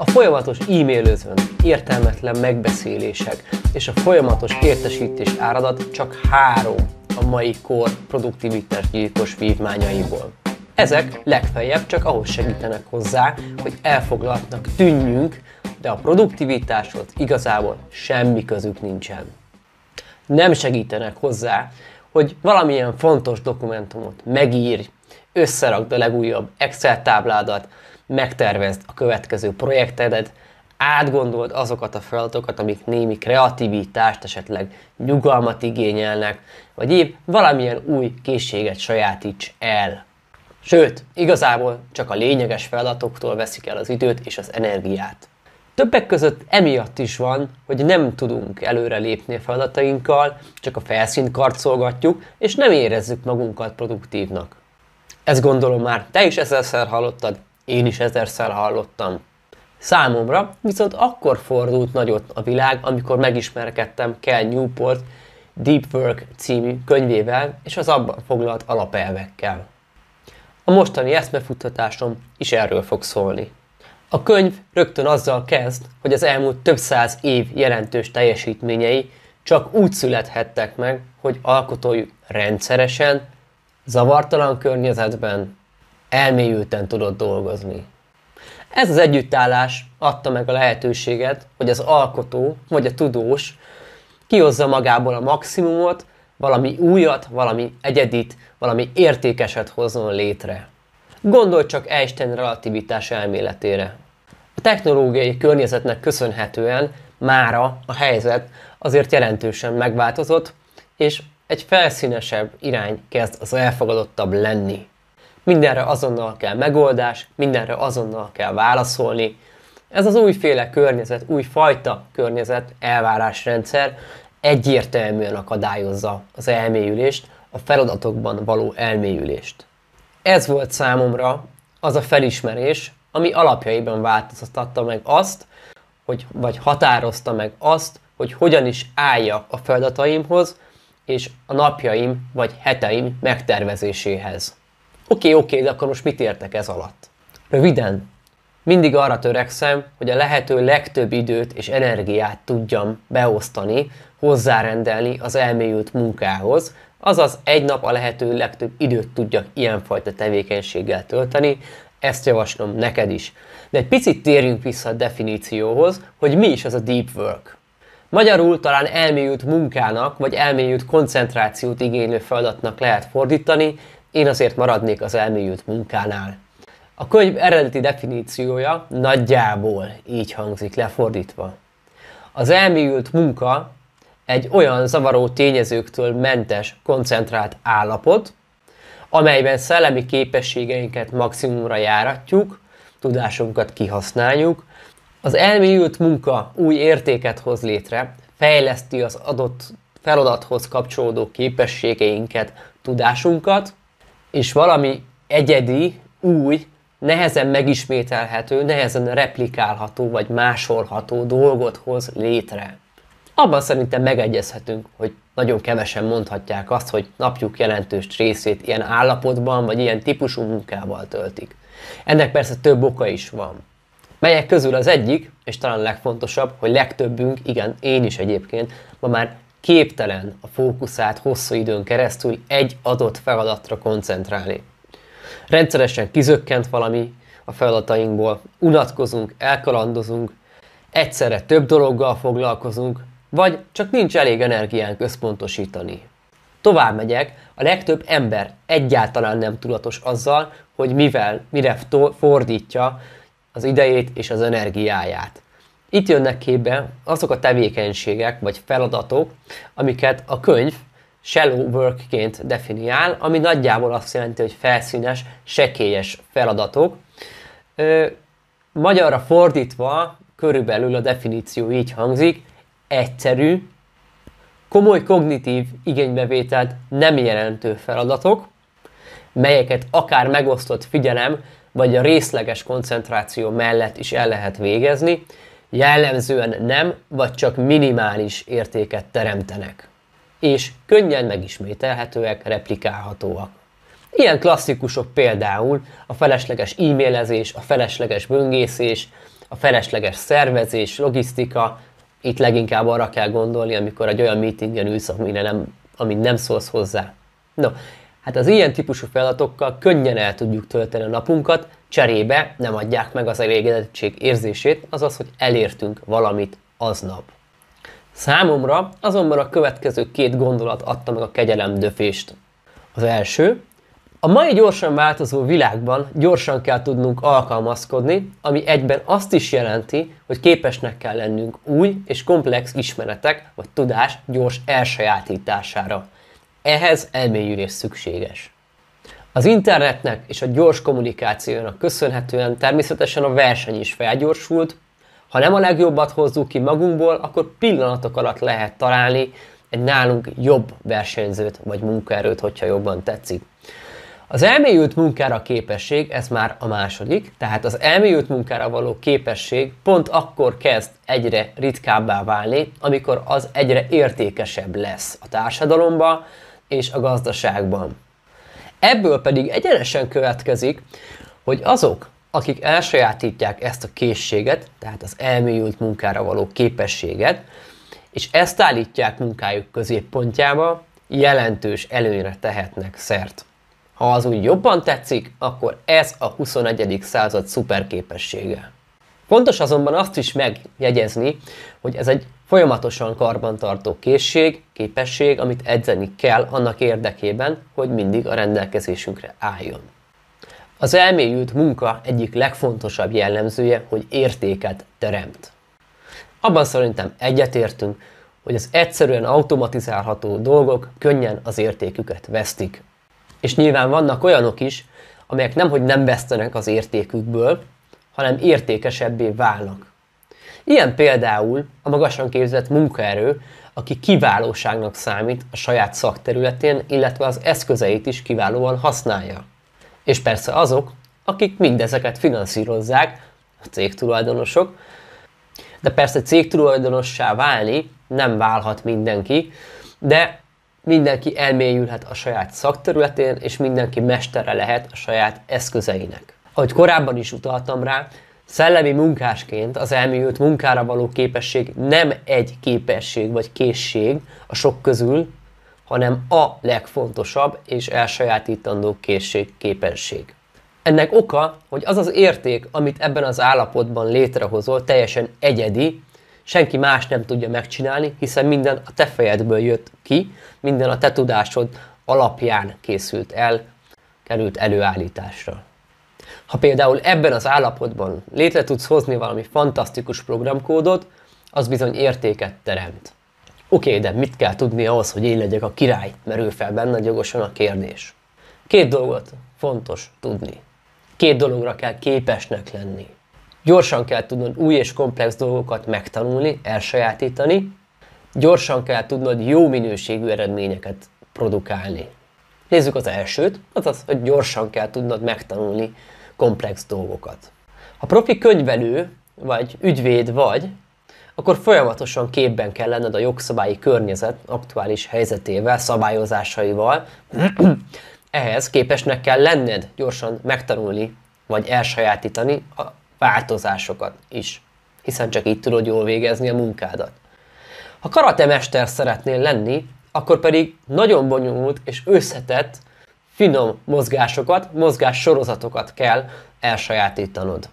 A folyamatos e-mailözön, értelmetlen megbeszélések és a folyamatos értesítés áradat csak három a mai kor produktivitás gyilkos vívmányaiból. Ezek legfeljebb csak ahhoz segítenek hozzá, hogy elfoglaltnak tűnjünk, de a produktivitáshoz igazából semmi közük nincsen. Nem segítenek hozzá, hogy valamilyen fontos dokumentumot megírj, összerakd a legújabb Excel tábládat, megtervezd a következő projektedet, átgondold azokat a feladatokat, amik némi kreativitást, esetleg nyugalmat igényelnek, vagy épp valamilyen új készséget sajátíts el. Sőt, igazából csak a lényeges feladatoktól veszik el az időt és az energiát. Többek között emiatt is van, hogy nem tudunk előrelépni a feladatainkkal, csak a felszínt karcolgatjuk, és nem érezzük magunkat produktívnak. Ezt gondolom már te is ezerszer hallottad, én is ezerszer hallottam. Számomra viszont akkor fordult nagyot a világ, amikor megismerkedtem Cal Newport Deep Work című könyvével és az abban foglalt alapelvekkel. A mostani eszmefuttatásom is erről fog szólni. A könyv rögtön azzal kezd, hogy az elmúlt több száz év jelentős teljesítményei csak úgy születhettek meg, hogy alkotójuk rendszeresen, zavartalan környezetben, elmélyülten tudott dolgozni. Ez az együttállás adta meg a lehetőséget, hogy az alkotó vagy a tudós kihozza magából a maximumot, valami újat, valami egyedit, valami értékeset hozzon létre. Gondolj csak Einstein relativitás elméletére. A technológiai környezetnek köszönhetően mára a helyzet azért jelentősen megváltozott, és egy felszínesebb irány kezd az elfogadottabb lenni. Mindenre azonnal kell megoldás, mindenre azonnal kell válaszolni. Ez az újféle környezet, újfajta környezet, elvárásrendszer egyértelműen akadályozza az elmélyülést, a feladatokban való elmélyülést. Ez volt számomra az a felismerés, ami alapjaiban változtatta meg azt, hogy, vagy határozta meg azt, hogy hogyan is álljak a feladataimhoz, és a napjaim vagy heteim megtervezéséhez. Oké, okay, oké, okay, de akkor most mit értek ez alatt? Röviden, mindig arra törekszem, hogy a lehető legtöbb időt és energiát tudjam beosztani, hozzárendelni az elmélyült munkához, azaz egy nap a lehető legtöbb időt tudjak ilyenfajta tevékenységgel tölteni, ezt javaslom neked is. De egy picit térjünk vissza a definícióhoz, hogy mi is az a deep work. Magyarul talán elmélyült munkának, vagy elmélyült koncentrációt igénylő feladatnak lehet fordítani, én azért maradnék az elmélyült munkánál. A könyv eredeti definíciója nagyjából így hangzik lefordítva. Az elmélyült munka egy olyan zavaró tényezőktől mentes, koncentrált állapot, amelyben szellemi képességeinket maximumra járatjuk, tudásunkat kihasználjuk, az elmélyült munka új értéket hoz létre, fejleszti az adott feladathoz kapcsolódó képességeinket, tudásunkat, és valami egyedi, új, nehezen megismételhető, nehezen replikálható vagy másolható dolgot hoz létre. Abban szerintem megegyezhetünk, hogy nagyon kevesen mondhatják azt, hogy napjuk jelentős részét ilyen állapotban vagy ilyen típusú munkával töltik. Ennek persze több oka is van. Melyek közül az egyik, és talán legfontosabb, hogy legtöbbünk, igen, én is egyébként, ma már képtelen a fókuszát hosszú időn keresztül egy adott feladatra koncentrálni. Rendszeresen kizökkent valami a feladatainkból, unatkozunk, elkalandozunk, egyszerre több dologgal foglalkozunk, vagy csak nincs elég energiánk összpontosítani. Tovább megyek, a legtöbb ember egyáltalán nem tudatos azzal, hogy mivel, mire fordítja az idejét és az energiáját. Itt jönnek képbe azok a tevékenységek vagy feladatok, amiket a könyv shallow workként definiál, ami nagyjából azt jelenti, hogy felszínes, sekélyes feladatok. Magyarra fordítva körülbelül a definíció így hangzik, egyszerű, komoly kognitív igénybevételt nem jelentő feladatok, melyeket akár megosztott figyelem vagy a részleges koncentráció mellett is el lehet végezni, jellemzően nem vagy csak minimális értéket teremtenek, és könnyen megismételhetőek, replikálhatóak. Ilyen klasszikusok például a felesleges e-mailezés, a felesleges böngészés, a felesleges szervezés, logisztika, itt leginkább arra kell gondolni, amikor egy olyan meetingen ülsz, amire nem, amit nem szólsz hozzá. No, hát az ilyen típusú feladatokkal könnyen el tudjuk tölteni a napunkat, cserébe nem adják meg az elégedettség érzését, azaz, hogy elértünk valamit aznap. Számomra azonban a következő két gondolat adta meg a kegyelem döfést. Az első, a mai gyorsan változó világban gyorsan kell tudnunk alkalmazkodni, ami egyben azt is jelenti, hogy képesnek kell lennünk új és komplex ismeretek vagy tudás gyors elsajátítására. Ehhez elmélyülés szükséges. Az internetnek és a gyors kommunikációnak köszönhetően természetesen a verseny is felgyorsult, ha nem a legjobbat hozzuk ki magunkból, akkor pillanatok alatt lehet találni egy nálunk jobb versenyzőt vagy munkaerőt, hogyha jobban tetszik. Az elmélyült munkára képesség, ez már a második, tehát az elmélyült munkára való képesség pont akkor kezd egyre ritkábbá válni, amikor az egyre értékesebb lesz a társadalomban és a gazdaságban. Ebből pedig egyenesen következik, hogy azok, akik elsajátítják ezt a készséget, tehát az elmélyült munkára való képességet, és ezt állítják munkájuk középpontjába, jelentős előnyre tehetnek szert. Ha az úgy jobban tetszik, akkor ez a 21. század szuperképessége. Fontos azonban azt is megjegyezni, hogy ez egy folyamatosan karbantartó készség, képesség, amit edzeni kell annak érdekében, hogy mindig a rendelkezésünkre álljon. Az elmélyült munka egyik legfontosabb jellemzője, hogy értéket teremt. Abban szerintem egyetértünk, hogy az egyszerűen automatizálható dolgok könnyen az értéküket vesztik. És nyilván vannak olyanok is, amelyek nemhogy nem vesztenek az értékükből, hanem értékesebbé válnak. Ilyen például a magasan képzett munkaerő, aki kiválóságnak számít a saját szakterületén, illetve az eszközeit is kiválóan használja. És persze azok, akik mindezeket finanszírozzák, a cégtulajdonosok, de persze cégtulajdonossá válni nem válhat mindenki, de mindenki elmélyülhet a saját szakterületén, és mindenki mestere lehet a saját eszközeinek. Ahogy korábban is utaltam rá, szellemi munkásként az elmélyült munkára való képesség nem egy képesség vagy készség a sok közül, hanem a legfontosabb és elsajátítandó készség, képesség. Ennek oka, hogy az az érték, amit ebben az állapotban létrehozol, teljesen egyedi, senki más nem tudja megcsinálni, hiszen minden a te fejedből jött ki, minden a te tudásod alapján készült el, került előállításra. Ha például ebben az állapotban létre tudsz hozni valami fantasztikus programkódot, az bizony értéket teremt. Oké, okay, de mit kell tudni ahhoz, hogy én legyek a király? Merül fel benne gyogosan a kérdés. Két dolgot fontos tudni. Két dologra kell képesnek lenni. Gyorsan kell tudnod új és komplex dolgokat megtanulni, elsajátítani. Gyorsan kell tudnod jó minőségű eredményeket produkálni. Nézzük az elsőt, azaz, hogy gyorsan kell tudnod megtanulni komplex dolgokat. Ha profi könyvelő, vagy ügyvéd vagy, akkor folyamatosan képben kell lenned a jogszabályi környezet aktuális helyzetével, szabályozásaival. Ehhez képesnek kell lenned gyorsan megtanulni, vagy elsajátítani a változásokat is, hiszen csak így tudod jól végezni a munkádat. Ha karatemester szeretnél lenni, akkor pedig nagyon bonyolult és összetett, finom mozgásokat, mozgás sorozatokat kell elsajátítanod.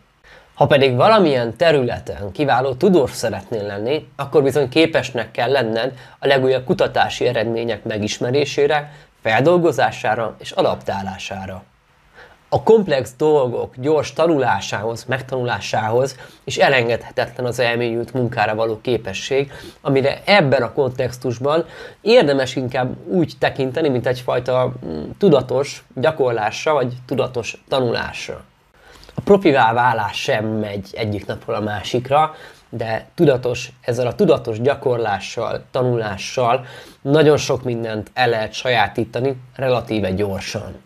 Ha pedig valamilyen területen kiváló tudós szeretnél lenni, akkor bizony képesnek kell lenned a legújabb kutatási eredmények megismerésére, feldolgozására és adaptálására. A komplex dolgok gyors tanulásához, megtanulásához is elengedhetetlen az elmélyült munkára való képesség, amire ebben a kontextusban érdemes inkább úgy tekinteni, mint egyfajta mm, tudatos gyakorlásra, vagy tudatos tanulásra. A profivá válás sem megy egyik napról a másikra, de tudatos, ezzel a tudatos gyakorlással, tanulással nagyon sok mindent el lehet sajátítani relatíve gyorsan.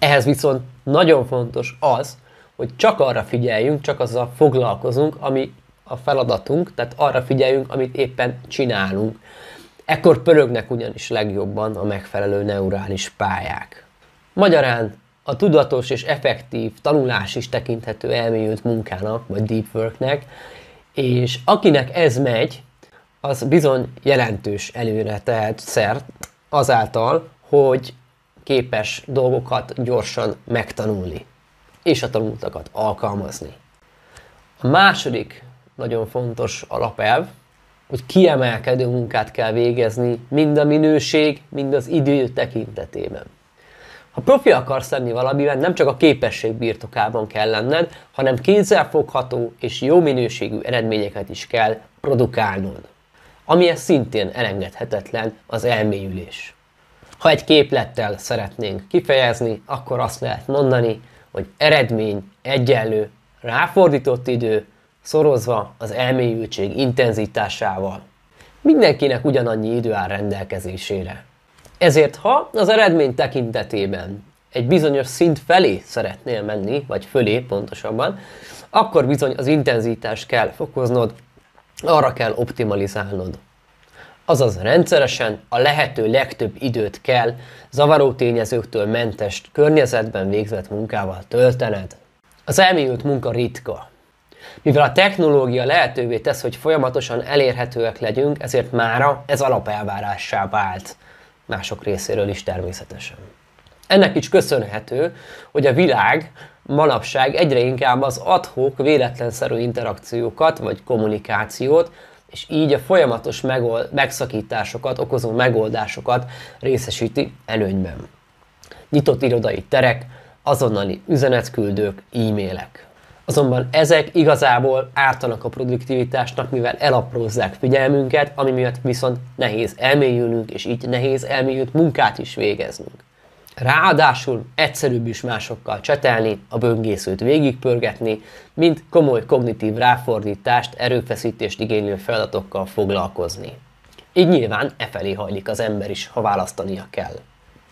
Ehhez viszont nagyon fontos az, hogy csak arra figyeljünk, csak azzal foglalkozunk, ami a feladatunk, tehát arra figyeljünk, amit éppen csinálunk. Ekkor pörögnek ugyanis legjobban a megfelelő neurális pályák. Magyarán a tudatos és effektív tanulás is tekinthető elmélyült munkának, vagy deep worknek, és akinek ez megy, az bizony jelentős előre tehet szert azáltal, hogy képes dolgokat gyorsan megtanulni, és a tanultakat alkalmazni. A második nagyon fontos alapelv, hogy kiemelkedő munkát kell végezni, mind a minőség, mind az idő tekintetében. Ha profi akarsz lenni valamiben, nem csak a képesség birtokában kell lenned, hanem kézzelfogható és jó minőségű eredményeket is kell produkálnod. Amihez szintén elengedhetetlen az elmélyülés. Ha egy képlettel szeretnénk kifejezni, akkor azt lehet mondani, hogy eredmény egyenlő ráfordított idő szorozva az elmélyültség intenzitásával. Mindenkinek ugyanannyi idő áll rendelkezésére. Ezért ha az eredmény tekintetében egy bizonyos szint felé szeretnél menni, vagy fölé pontosabban, akkor bizony az intenzitást kell fokoznod, arra kell optimalizálnod. Azaz rendszeresen a lehető legtöbb időt kell zavaró tényezőktől mentes környezetben végzett munkával töltened. Az elmélyült munka ritka. Mivel a technológia lehetővé tesz, hogy folyamatosan elérhetőek legyünk, ezért mára ez alapelvárássá vált mások részéről is természetesen. Ennek is köszönhető, hogy a világ manapság egyre inkább az adhok, véletlenszerű interakciókat vagy kommunikációt, és így a folyamatos megold, megszakításokat okozó megoldásokat részesíti előnyben. Nyitott irodai terek, azonnali üzenetküldők, e-mailek. Azonban ezek igazából ártanak a produktivitásnak, mivel elaprózzák figyelmünket, ami miatt viszont nehéz elmélyülnünk, és így nehéz elmélyült munkát is végeznünk. Ráadásul egyszerűbb is másokkal csetelni, a böngészőt végigpörgetni, mint komoly kognitív ráfordítást, erőfeszítést igénylő feladatokkal foglalkozni. Így nyilván e felé hajlik az ember is, ha választania kell.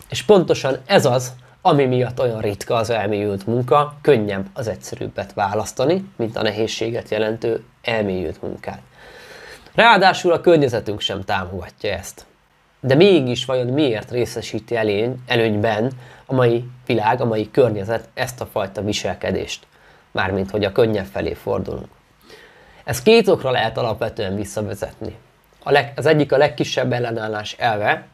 És pontosan ez az, ami miatt olyan ritka az elmélyült munka, könnyebb az egyszerűbbet választani, mint a nehézséget jelentő elmélyült munkát. Ráadásul a környezetünk sem támogatja ezt. De mégis vajon miért részesíti elény, előnyben a mai világ, a mai környezet ezt a fajta viselkedést? Mármint, hogy a könnyebb felé fordulunk. Ez két okra lehet alapvetően visszavezetni. A leg, az egyik a legkisebb ellenállás elve,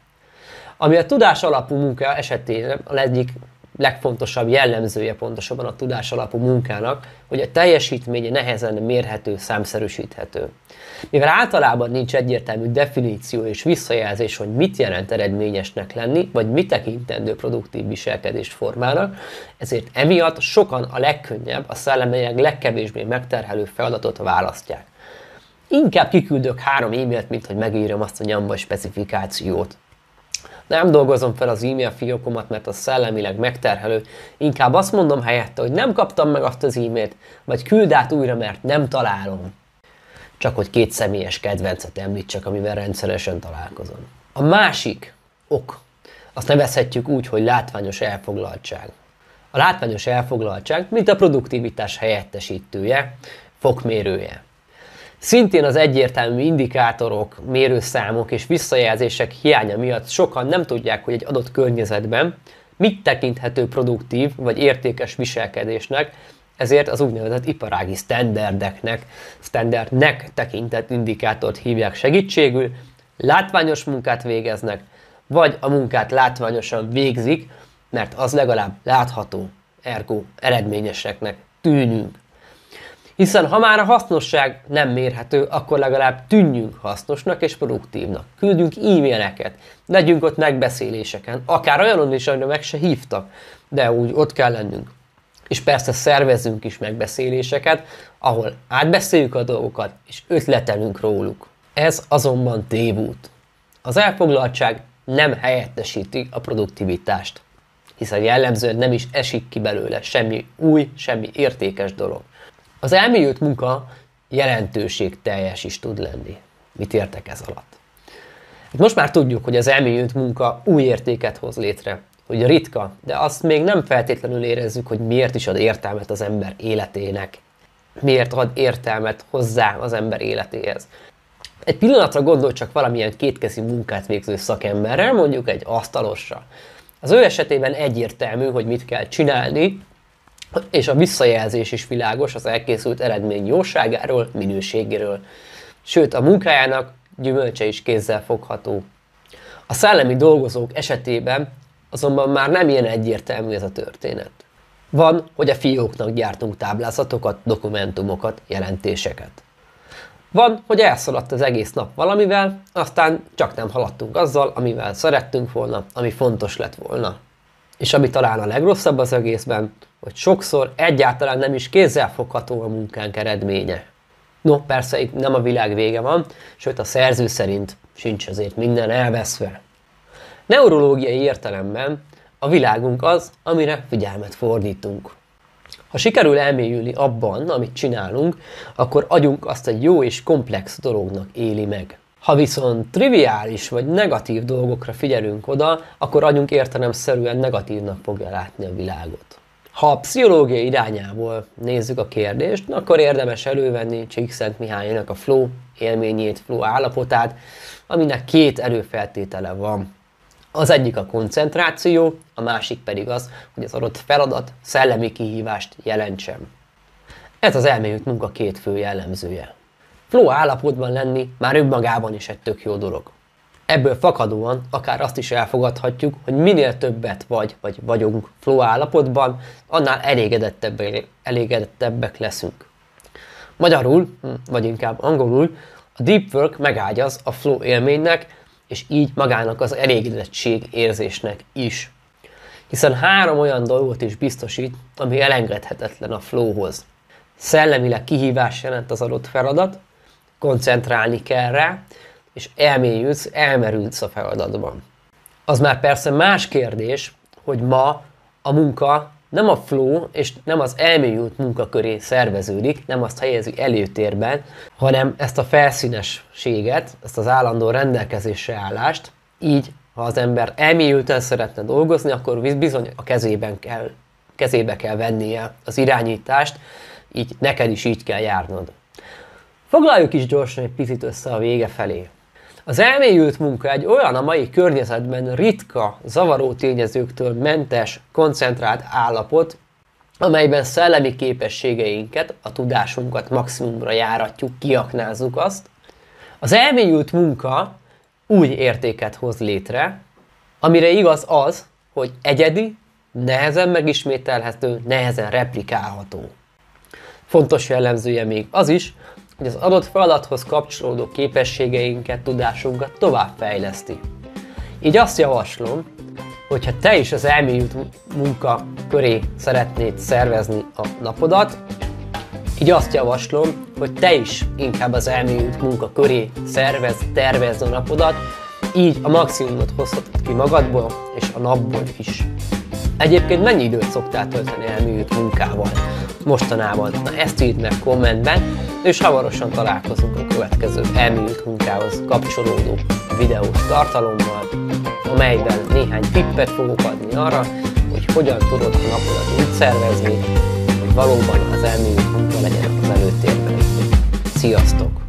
ami a tudás alapú munka esetén a egyik legfontosabb jellemzője pontosabban a tudás alapú munkának, hogy a teljesítménye nehezen mérhető, számszerűsíthető. Mivel általában nincs egyértelmű definíció és visszajelzés, hogy mit jelent eredményesnek lenni, vagy mit tekintendő produktív viselkedést formának, ezért emiatt sokan a legkönnyebb, a szellemileg legkevésbé megterhelő feladatot választják. Inkább kiküldök három e-mailt, mint hogy megírom azt a nyamba specifikációt nem dolgozom fel az e-mail fiókomat, mert az szellemileg megterhelő, inkább azt mondom helyette, hogy nem kaptam meg azt az e-mailt, vagy küld át újra, mert nem találom. Csak hogy két személyes kedvencet említsek, amivel rendszeresen találkozom. A másik ok, azt nevezhetjük úgy, hogy látványos elfoglaltság. A látványos elfoglaltság, mint a produktivitás helyettesítője, fokmérője. Szintén az egyértelmű indikátorok, mérőszámok és visszajelzések hiánya miatt sokan nem tudják, hogy egy adott környezetben mit tekinthető produktív vagy értékes viselkedésnek, ezért az úgynevezett iparági standardeknek, standardnek tekintett indikátort hívják segítségül, látványos munkát végeznek, vagy a munkát látványosan végzik, mert az legalább látható, ergo eredményeseknek tűnünk. Hiszen ha már a hasznosság nem mérhető, akkor legalább tűnjünk hasznosnak és produktívnak. Küldjünk e-maileket, legyünk ott megbeszéléseken, akár olyanon is, amire meg se hívtak, de úgy ott kell lennünk. És persze szervezünk is megbeszéléseket, ahol átbeszéljük a dolgokat, és ötletelünk róluk. Ez azonban tévút. Az elfoglaltság nem helyettesíti a produktivitást, hiszen jellemzően nem is esik ki belőle semmi új, semmi értékes dolog. Az elmélyült munka jelentőség teljes is tud lenni. Mit értek ez alatt? Hát most már tudjuk, hogy az elmélyült munka új értéket hoz létre, hogy ritka, de azt még nem feltétlenül érezzük, hogy miért is ad értelmet az ember életének. Miért ad értelmet hozzá az ember életéhez. Egy pillanatra gondolj csak valamilyen kétkezi munkát végző szakemberrel, mondjuk egy asztalosra. Az ő esetében egyértelmű, hogy mit kell csinálni, és a visszajelzés is világos az elkészült eredmény jóságáról, minőségéről. Sőt, a munkájának gyümölcse is kézzel fogható. A szellemi dolgozók esetében azonban már nem ilyen egyértelmű ez a történet. Van, hogy a fióknak gyártunk táblázatokat, dokumentumokat, jelentéseket. Van, hogy elszaladt az egész nap valamivel, aztán csak nem haladtunk azzal, amivel szerettünk volna, ami fontos lett volna. És ami talán a legrosszabb az egészben, hogy sokszor egyáltalán nem is kézzelfogható a munkánk eredménye. No, persze itt nem a világ vége van, sőt a szerző szerint sincs azért minden elveszve. Neurológiai értelemben a világunk az, amire figyelmet fordítunk. Ha sikerül elmélyülni abban, amit csinálunk, akkor agyunk azt egy jó és komplex dolognak éli meg. Ha viszont triviális vagy negatív dolgokra figyelünk oda, akkor agyunk értelemszerűen negatívnak fogja látni a világot. Ha a pszichológia irányából nézzük a kérdést, akkor érdemes elővenni Csíkszent Mihálynak a flow élményét, flow állapotát, aminek két előfeltétele van. Az egyik a koncentráció, a másik pedig az, hogy az adott feladat szellemi kihívást jelentsen. Ez az elmélyült munka két fő jellemzője. Flow állapotban lenni már önmagában is egy tök jó dolog. Ebből fakadóan akár azt is elfogadhatjuk, hogy minél többet vagy, vagy vagyunk flow állapotban, annál elégedettebbek, elégedettebbek leszünk. Magyarul, vagy inkább angolul, a deep work megágyaz a flow élménynek, és így magának az elégedettség érzésnek is. Hiszen három olyan dolgot is biztosít, ami elengedhetetlen a flowhoz. Szellemileg kihívás jelent az adott feladat, koncentrálni kell rá, és elmélyülsz, elmerülsz a feladatban. Az már persze más kérdés, hogy ma a munka nem a flow és nem az elmélyült munka köré szerveződik, nem azt helyezi előtérben, hanem ezt a felszínességet, ezt az állandó rendelkezésre állást, így ha az ember elmélyülten szeretne dolgozni, akkor bizony a kezében kell, kezébe kell vennie az irányítást, így neked is így kell járnod. Foglaljuk is gyorsan egy picit össze a vége felé. Az elmélyült munka egy olyan a mai környezetben ritka, zavaró tényezőktől mentes, koncentrált állapot, amelyben szellemi képességeinket, a tudásunkat maximumra járatjuk, kiaknázzuk azt. Az elmélyült munka úgy értéket hoz létre, amire igaz az, hogy egyedi, nehezen megismételhető, nehezen replikálható. Fontos jellemzője még az is, hogy az adott feladathoz kapcsolódó képességeinket, tudásunkat tovább fejleszti. Így azt javaslom, hogyha te is az elmélyült munka köré szeretnéd szervezni a napodat, így azt javaslom, hogy te is inkább az elmélyült munka köré szervez, tervezd a napodat, így a maximumot hozhatod ki magadból és a napból is. Egyébként mennyi időt szoktál tölteni elmélyült munkával mostanában? Na ezt írd meg kommentben, és hamarosan találkozunk a következő elmélyült munkához kapcsolódó videós tartalommal, amelyben néhány tippet fogok adni arra, hogy hogyan tudod a napodat úgy szervezni, hogy valóban az elmélyült munka legyen az előtérben. Sziasztok!